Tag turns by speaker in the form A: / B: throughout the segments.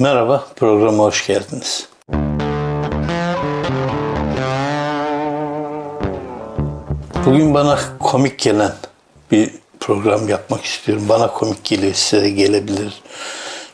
A: Merhaba, programa hoş geldiniz. Bugün bana komik gelen bir program yapmak istiyorum. Bana komik geliyor, size de gelebilir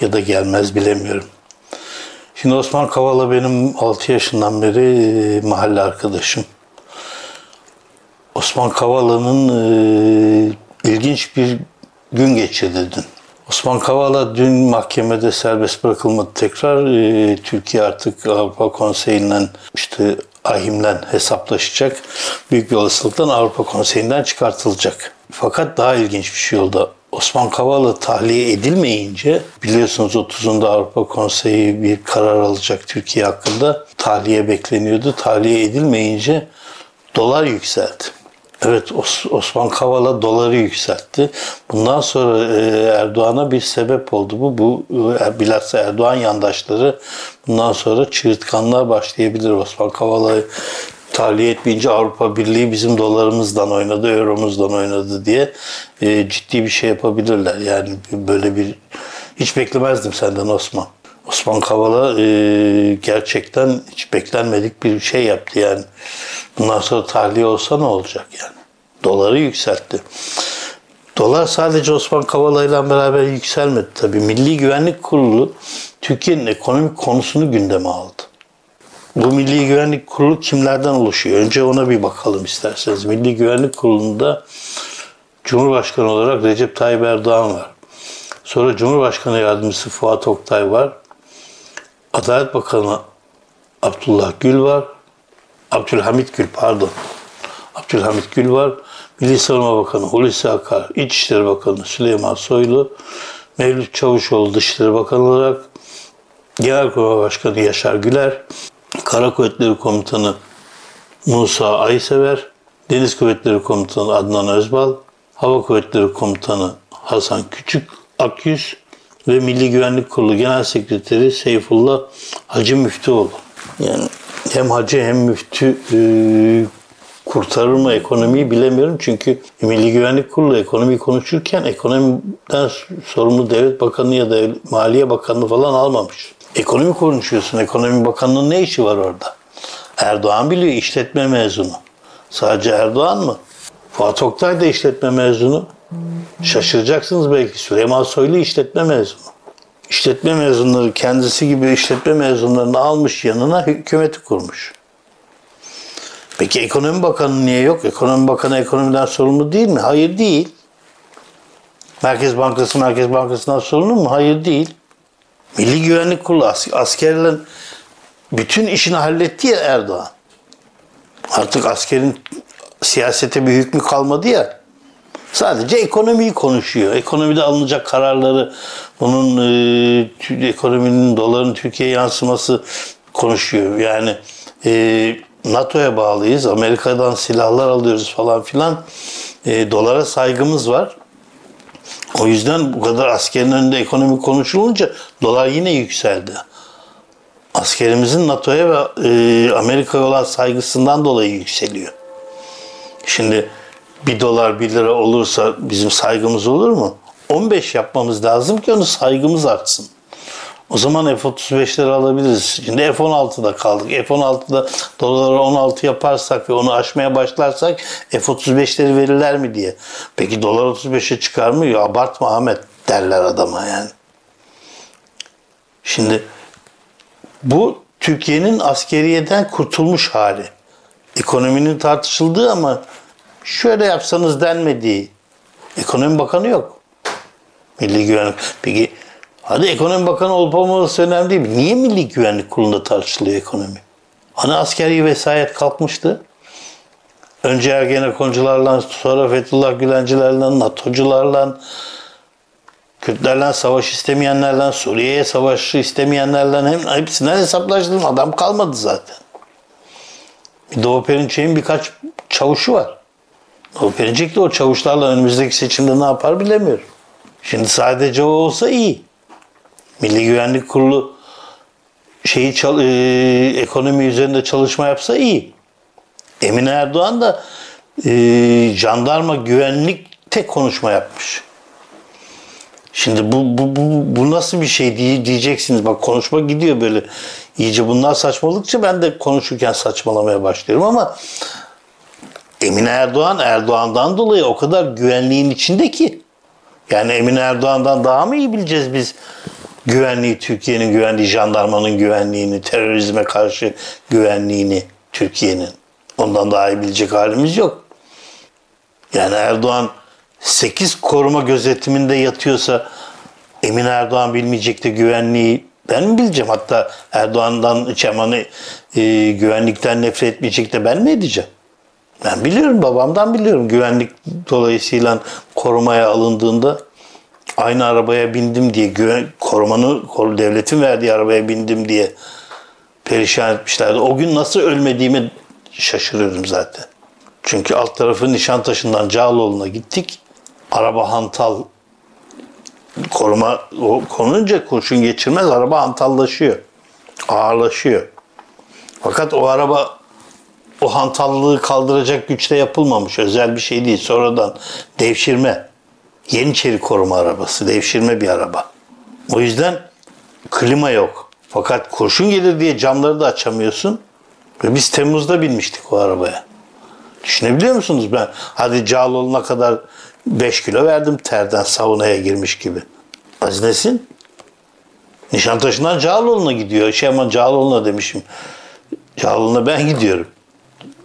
A: ya da gelmez bilemiyorum. Şimdi Osman Kavala benim 6 yaşından beri e, mahalle arkadaşım. Osman Kavala'nın e, ilginç bir gün geçirdi dün. Osman Kavala dün mahkemede serbest bırakılmadı tekrar. E, Türkiye artık Avrupa Konseyi'nden işte ahimle hesaplaşacak. Büyük bir olasılıkla Avrupa Konseyi'nden çıkartılacak. Fakat daha ilginç bir şey oldu. Osman Kavala tahliye edilmeyince biliyorsunuz 30'unda Avrupa Konseyi bir karar alacak Türkiye hakkında. Tahliye bekleniyordu. Tahliye edilmeyince dolar yükseldi. Evet Osman Kavala doları yükseltti. Bundan sonra e, Erdoğan'a bir sebep oldu bu. Bu e, bilhassa Erdoğan yandaşları bundan sonra çığırtkanlığa başlayabilir. Osman Kavala'yı tahliye etmeyince Avrupa Birliği bizim dolarımızdan oynadı, euromuzdan oynadı diye e, ciddi bir şey yapabilirler. Yani böyle bir hiç beklemezdim senden Osman. Osman Kavala e, gerçekten hiç beklenmedik bir şey yaptı yani. Bundan sonra tahliye olsa ne olacak yani? Doları yükseltti. Dolar sadece Osman Kavala ile beraber yükselmedi tabii. Milli Güvenlik Kurulu Türkiye'nin ekonomik konusunu gündeme aldı. Bu Milli Güvenlik Kurulu kimlerden oluşuyor? Önce ona bir bakalım isterseniz. Milli Güvenlik Kurulu'nda Cumhurbaşkanı olarak Recep Tayyip Erdoğan var. Sonra Cumhurbaşkanı Yardımcısı Fuat Oktay var. Adalet Bakanı Abdullah Gül var. Abdülhamit Gül pardon. Abdülhamit Gül var. Milli Savunma Bakanı Hulusi Akar, İçişleri Bakanı Süleyman Soylu, Mevlüt Çavuşoğlu Dışişleri Bakanı olarak, Genelkurmay Başkanı Yaşar Güler, Kara Kuvvetleri Komutanı Musa Aysever, Deniz Kuvvetleri Komutanı Adnan Özbal, Hava Kuvvetleri Komutanı Hasan Küçük Akyüz ve Milli Güvenlik Kurulu Genel Sekreteri Seyfullah Hacı Müftüoğlu. Yani hem hacı hem müftü e, kurtarır mı ekonomiyi bilemiyorum. Çünkü Milli Güvenlik Kurulu ekonomi konuşurken ekonomiden sorumlu devlet bakanı ya da maliye bakanı falan almamış. Ekonomi konuşuyorsun. Ekonomi bakanının ne işi var orada? Erdoğan biliyor işletme mezunu. Sadece Erdoğan mı? Fuat Oktay da işletme mezunu. Şaşıracaksınız belki. Süleyman Soylu işletme mezunu. İşletme mezunları kendisi gibi işletme mezunlarını almış yanına hükümeti kurmuş. Peki ekonomi bakanı niye yok? Ekonomi bakanı ekonomiden sorumlu değil mi? Hayır değil. Merkez Bankası Merkez Bankası'ndan sorumlu mu? Hayır değil. Milli Güvenlik Kurulu askerlerin bütün işini halletti ya Erdoğan. Artık askerin siyasete bir hükmü kalmadı ya. Sadece ekonomiyi konuşuyor. Ekonomide alınacak kararları, bunun e, ekonominin, doların Türkiye'ye yansıması konuşuyor. Yani e, NATO'ya bağlıyız, Amerika'dan silahlar alıyoruz falan filan. E, dolara saygımız var. O yüzden bu kadar askerin önünde ekonomi konuşulunca dolar yine yükseldi. Askerimizin NATO'ya ve e, Amerika'ya olan saygısından dolayı yükseliyor. Şimdi bir dolar bir lira olursa bizim saygımız olur mu? 15 yapmamız lazım ki onu saygımız artsın. O zaman F-35'leri alabiliriz. Şimdi F-16'da kaldık. F-16'da doları 16 yaparsak ve onu aşmaya başlarsak F-35'leri verirler mi diye. Peki dolar 35'e çıkar mı? Ya abartma Ahmet derler adama yani. Şimdi bu Türkiye'nin askeriyeden kurtulmuş hali. Ekonominin tartışıldığı ama şöyle yapsanız denmediği. Ekonomi Bakanı yok. Milli Güvenlik. Peki hadi Ekonomi Bakanı olup olmaması önemli değil. Niye Milli Güvenlik Kurulu'nda tartışılıyor ekonomi? Hani askeri vesayet kalkmıştı. Önce Ergenekoncularla, sonra Fethullah Gülencilerle, NATO'cularla, Kürtlerle savaş istemeyenlerle, Suriye'ye savaşı istemeyenlerle hem hepsinden hesaplaştım. Adam kalmadı zaten. Doğu Perinçek'in birkaç çavuşu var. Perinçek de o çavuşlarla önümüzdeki seçimde ne yapar bilemiyorum. Şimdi sadece o olsa iyi. Milli Güvenlik Kurulu şeyi çal, e, ekonomi üzerinde çalışma yapsa iyi. Emine Erdoğan da e, jandarma güvenlikte konuşma yapmış. Şimdi bu, bu, bu, bu nasıl bir şey diye, diyeceksiniz. Bak konuşma gidiyor böyle. İyice bunlar saçmalıkça ben de konuşurken saçmalamaya başlıyorum ama Emine Erdoğan Erdoğan'dan dolayı o kadar güvenliğin içinde ki. Yani Emine Erdoğan'dan daha mı iyi bileceğiz biz güvenliği, Türkiye'nin güvenliği, jandarmanın güvenliğini, terörizme karşı güvenliğini Türkiye'nin. Ondan daha iyi bilecek halimiz yok. Yani Erdoğan 8 koruma gözetiminde yatıyorsa Emin Erdoğan bilmeyecek de güvenliği ben mi bileceğim? Hatta Erdoğan'dan Çeman'ı e, güvenlikten nefret etmeyecek de ben mi edeceğim? Ben biliyorum, babamdan biliyorum. Güvenlik dolayısıyla korumaya alındığında aynı arabaya bindim diye, güven, korumanı, devletin verdiği arabaya bindim diye perişan etmişlerdi. O gün nasıl ölmediğimi şaşırıyorum zaten. Çünkü alt tarafı Nişantaşı'ndan Cağaloğlu'na gittik. Araba hantal koruma konunca kurşun geçirmez araba hantallaşıyor. Ağırlaşıyor. Fakat o araba o hantallığı kaldıracak güçte yapılmamış. Özel bir şey değil. Sonradan devşirme. Yeniçeri koruma arabası. Devşirme bir araba. O yüzden klima yok. Fakat kurşun gelir diye camları da açamıyorsun. Ve biz Temmuz'da binmiştik o arabaya. Düşünebiliyor musunuz? Ben hadi Cağaloğlu'na kadar 5 kilo verdim terden saunaya girmiş gibi. Aziz Nesin Nişantaşı'ndan Cağaloğlu'na gidiyor. Şey ama Cağaloğlu'na demişim. Cağaloğlu'na ben gidiyorum.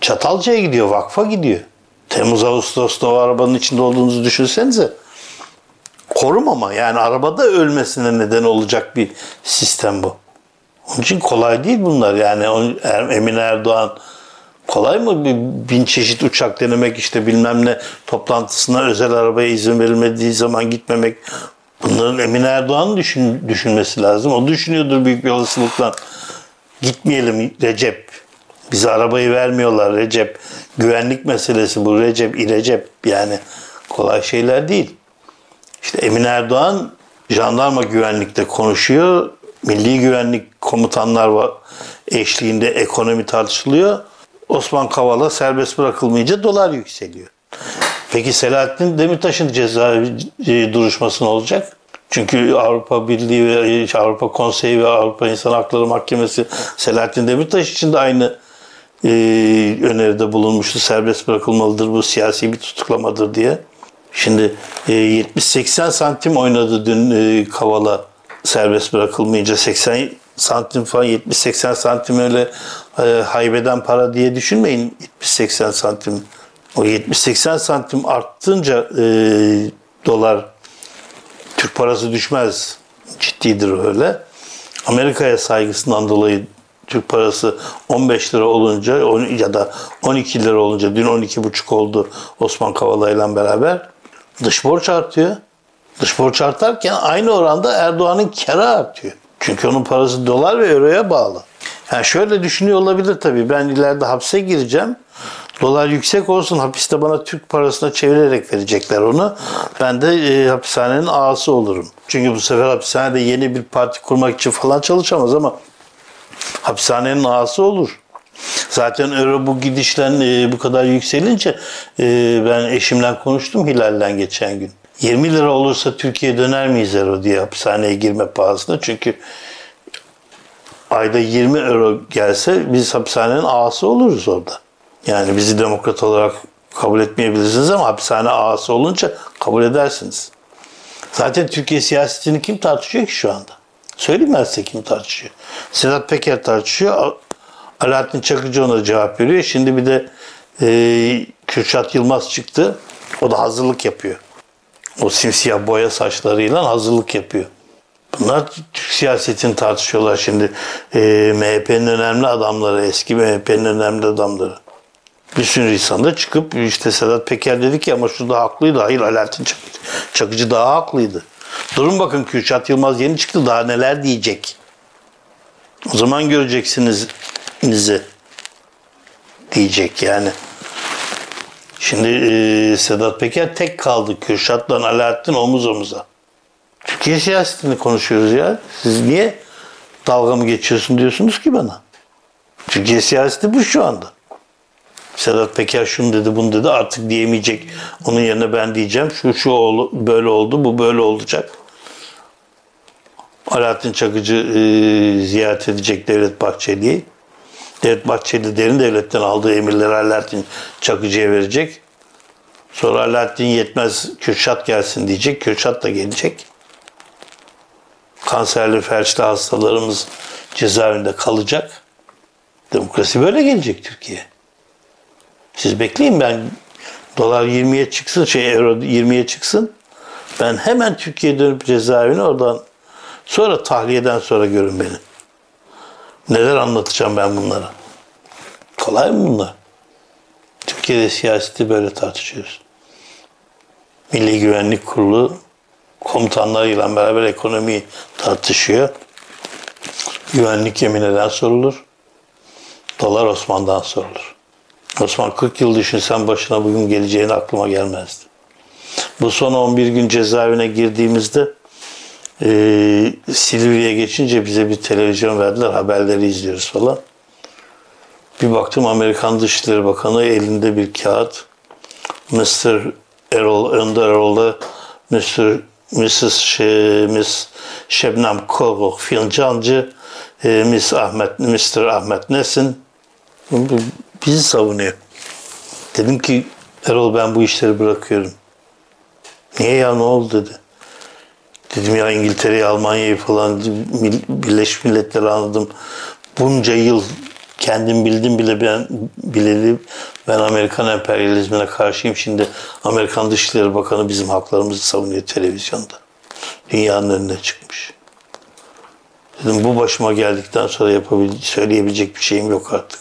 A: Çatalca'ya gidiyor, vakfa gidiyor. Temmuz Ağustos'ta o arabanın içinde olduğunuzu düşünsenize. Korumama yani arabada ölmesine neden olacak bir sistem bu. Onun için kolay değil bunlar yani er, Emine Erdoğan kolay mı bir bin çeşit uçak denemek işte bilmem ne toplantısına özel arabaya izin verilmediği zaman gitmemek bunların Emine Erdoğan'ın düşün, düşünmesi lazım. O düşünüyordur büyük bir olasılıkla. Gitmeyelim Recep. Bize arabayı vermiyorlar Recep. Güvenlik meselesi bu Recep, İrecep yani kolay şeyler değil. İşte Emin Erdoğan jandarma güvenlikte konuşuyor. Milli güvenlik komutanlar eşliğinde ekonomi tartışılıyor. Osman Kavala serbest bırakılmayınca dolar yükseliyor. Peki Selahattin Demirtaş'ın cezaevi duruşması ne olacak? Çünkü Avrupa Birliği ve Avrupa Konseyi ve Avrupa İnsan Hakları Mahkemesi Selahattin Demirtaş için de aynı e, öneride bulunmuştu. Serbest bırakılmalıdır bu siyasi bir tutuklamadır diye. Şimdi e, 70-80 santim oynadı dün e, Kavala serbest bırakılmayınca 80 santim falan 70-80 santim öyle e, haybeden para diye düşünmeyin 70-80 santim. O 70-80 santim arttınca e, dolar Türk parası düşmez. Ciddidir öyle. Amerika'ya saygısından dolayı Türk parası 15 lira olunca ya da 12 lira olunca dün 12,5 oldu Osman Kavala ile beraber dış borç artıyor. Dış borç artarken aynı oranda Erdoğan'ın kere artıyor. Çünkü onun parası dolar ve euroya bağlı. Yani şöyle düşünüyor olabilir tabii. Ben ileride hapse gireceğim. Dolar yüksek olsun hapiste bana Türk parasına çevirerek verecekler onu. Ben de e, hapishanenin ağası olurum. Çünkü bu sefer hapishanede yeni bir parti kurmak için falan çalışamaz ama hapishanenin ağası olur. Zaten euro bu gidişle e, bu kadar yükselince e, ben eşimle konuştum Hilal'den geçen gün. 20 lira olursa Türkiye'ye döner miyiz euro diye hapishaneye girme pahasına. Çünkü ayda 20 euro gelse biz hapishanenin ağası oluruz orada. Yani bizi demokrat olarak kabul etmeyebilirsiniz ama hapishane ağası olunca kabul edersiniz. Zaten Türkiye siyasetini kim tartışıyor ki şu anda? Söyleyeyim ben size kim tartışıyor. Sedat Peker tartışıyor. Alaaddin Çakıcı ona cevap veriyor. Şimdi bir de e, Kürşat Yılmaz çıktı. O da hazırlık yapıyor. O simsiyah boya saçlarıyla hazırlık yapıyor. Bunlar Türk siyasetini tartışıyorlar şimdi. E, MHP'nin önemli adamları, eski MHP'nin önemli adamları. Bir sürü insan da çıkıp işte Sedat Peker dedi ki ama şu da haklıydı. Hayır Alaaddin Çakıcı daha haklıydı. Durun bakın Kürşat Yılmaz yeni çıktı daha neler diyecek. O zaman göreceksiniz nizi diyecek yani. Şimdi e, Sedat Peker tek kaldı. Kürşat'la Alaaddin omuz omuza. Türkiye siyasetini konuşuyoruz ya. Siz niye dalga mı geçiyorsun diyorsunuz ki bana? Türkiye siyaseti bu şu anda. Sedat Peker şunu dedi bunu dedi artık diyemeyecek. Onun yerine ben diyeceğim şu şu böyle oldu bu böyle olacak. Alaaddin Çakıcı e, ziyaret edecek Devlet Bahçeli'yi. Devlet Bahçeli derin devletten aldığı emirleri Alaaddin Çakıcı'ya verecek. Sonra Alaaddin yetmez Kürşat gelsin diyecek. Kürşat da gelecek. Kanserli, felçli hastalarımız cezaevinde kalacak. Demokrasi böyle gelecek Türkiye. Siz bekleyin ben dolar 20'ye çıksın, şey euro 20'ye çıksın. Ben hemen Türkiye'ye dönüp cezaevine oradan sonra tahliyeden sonra görün beni. Neler anlatacağım ben bunlara? Kolay mı bunlar? Türkiye'de siyaseti böyle tartışıyoruz. Milli Güvenlik Kurulu komutanlarıyla beraber ekonomiyi tartışıyor. Güvenlik yemineden sorulur. Dolar Osman'dan sorulur. Osman 40 yıl düşünsen başına bugün geleceğini aklıma gelmezdi. Bu son 11 gün cezaevine girdiğimizde e, Silivri'ye geçince bize bir televizyon verdiler. Haberleri izliyoruz falan. Bir baktım Amerikan Dışişleri Bakanı elinde bir kağıt. Mr. Erol, Önder Erol'da Mr. Mrs. Şey, Miss Şebnem Koruk Fincancı, e, Miss Ahmet, Mr. Ahmet Nesin bizi savunuyor. Dedim ki Erol ben bu işleri bırakıyorum. Niye ya ne oldu dedi. Dedim ya İngiltere'yi, Almanya'yı falan Birleşmiş Milletleri anladım. Bunca yıl kendim bildim bile ben bileli ben Amerikan emperyalizmine karşıyım. Şimdi Amerikan Dışişleri Bakanı bizim haklarımızı savunuyor televizyonda. Dünyanın önüne çıkmış. Dedim bu başıma geldikten sonra yapabilecek, söyleyebilecek bir şeyim yok artık.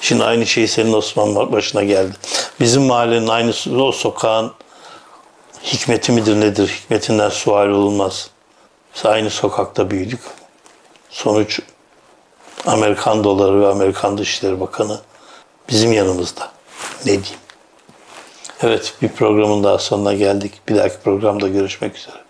A: Şimdi aynı şey senin Osman başına geldi. Bizim mahallenin aynı o sokağın hikmeti midir nedir? Hikmetinden sual olmaz. Biz aynı sokakta büyüdük. Sonuç Amerikan doları ve Amerikan Dışişleri Bakanı bizim yanımızda. Ne diyeyim? Evet bir programın daha sonuna geldik. Bir dahaki programda görüşmek üzere.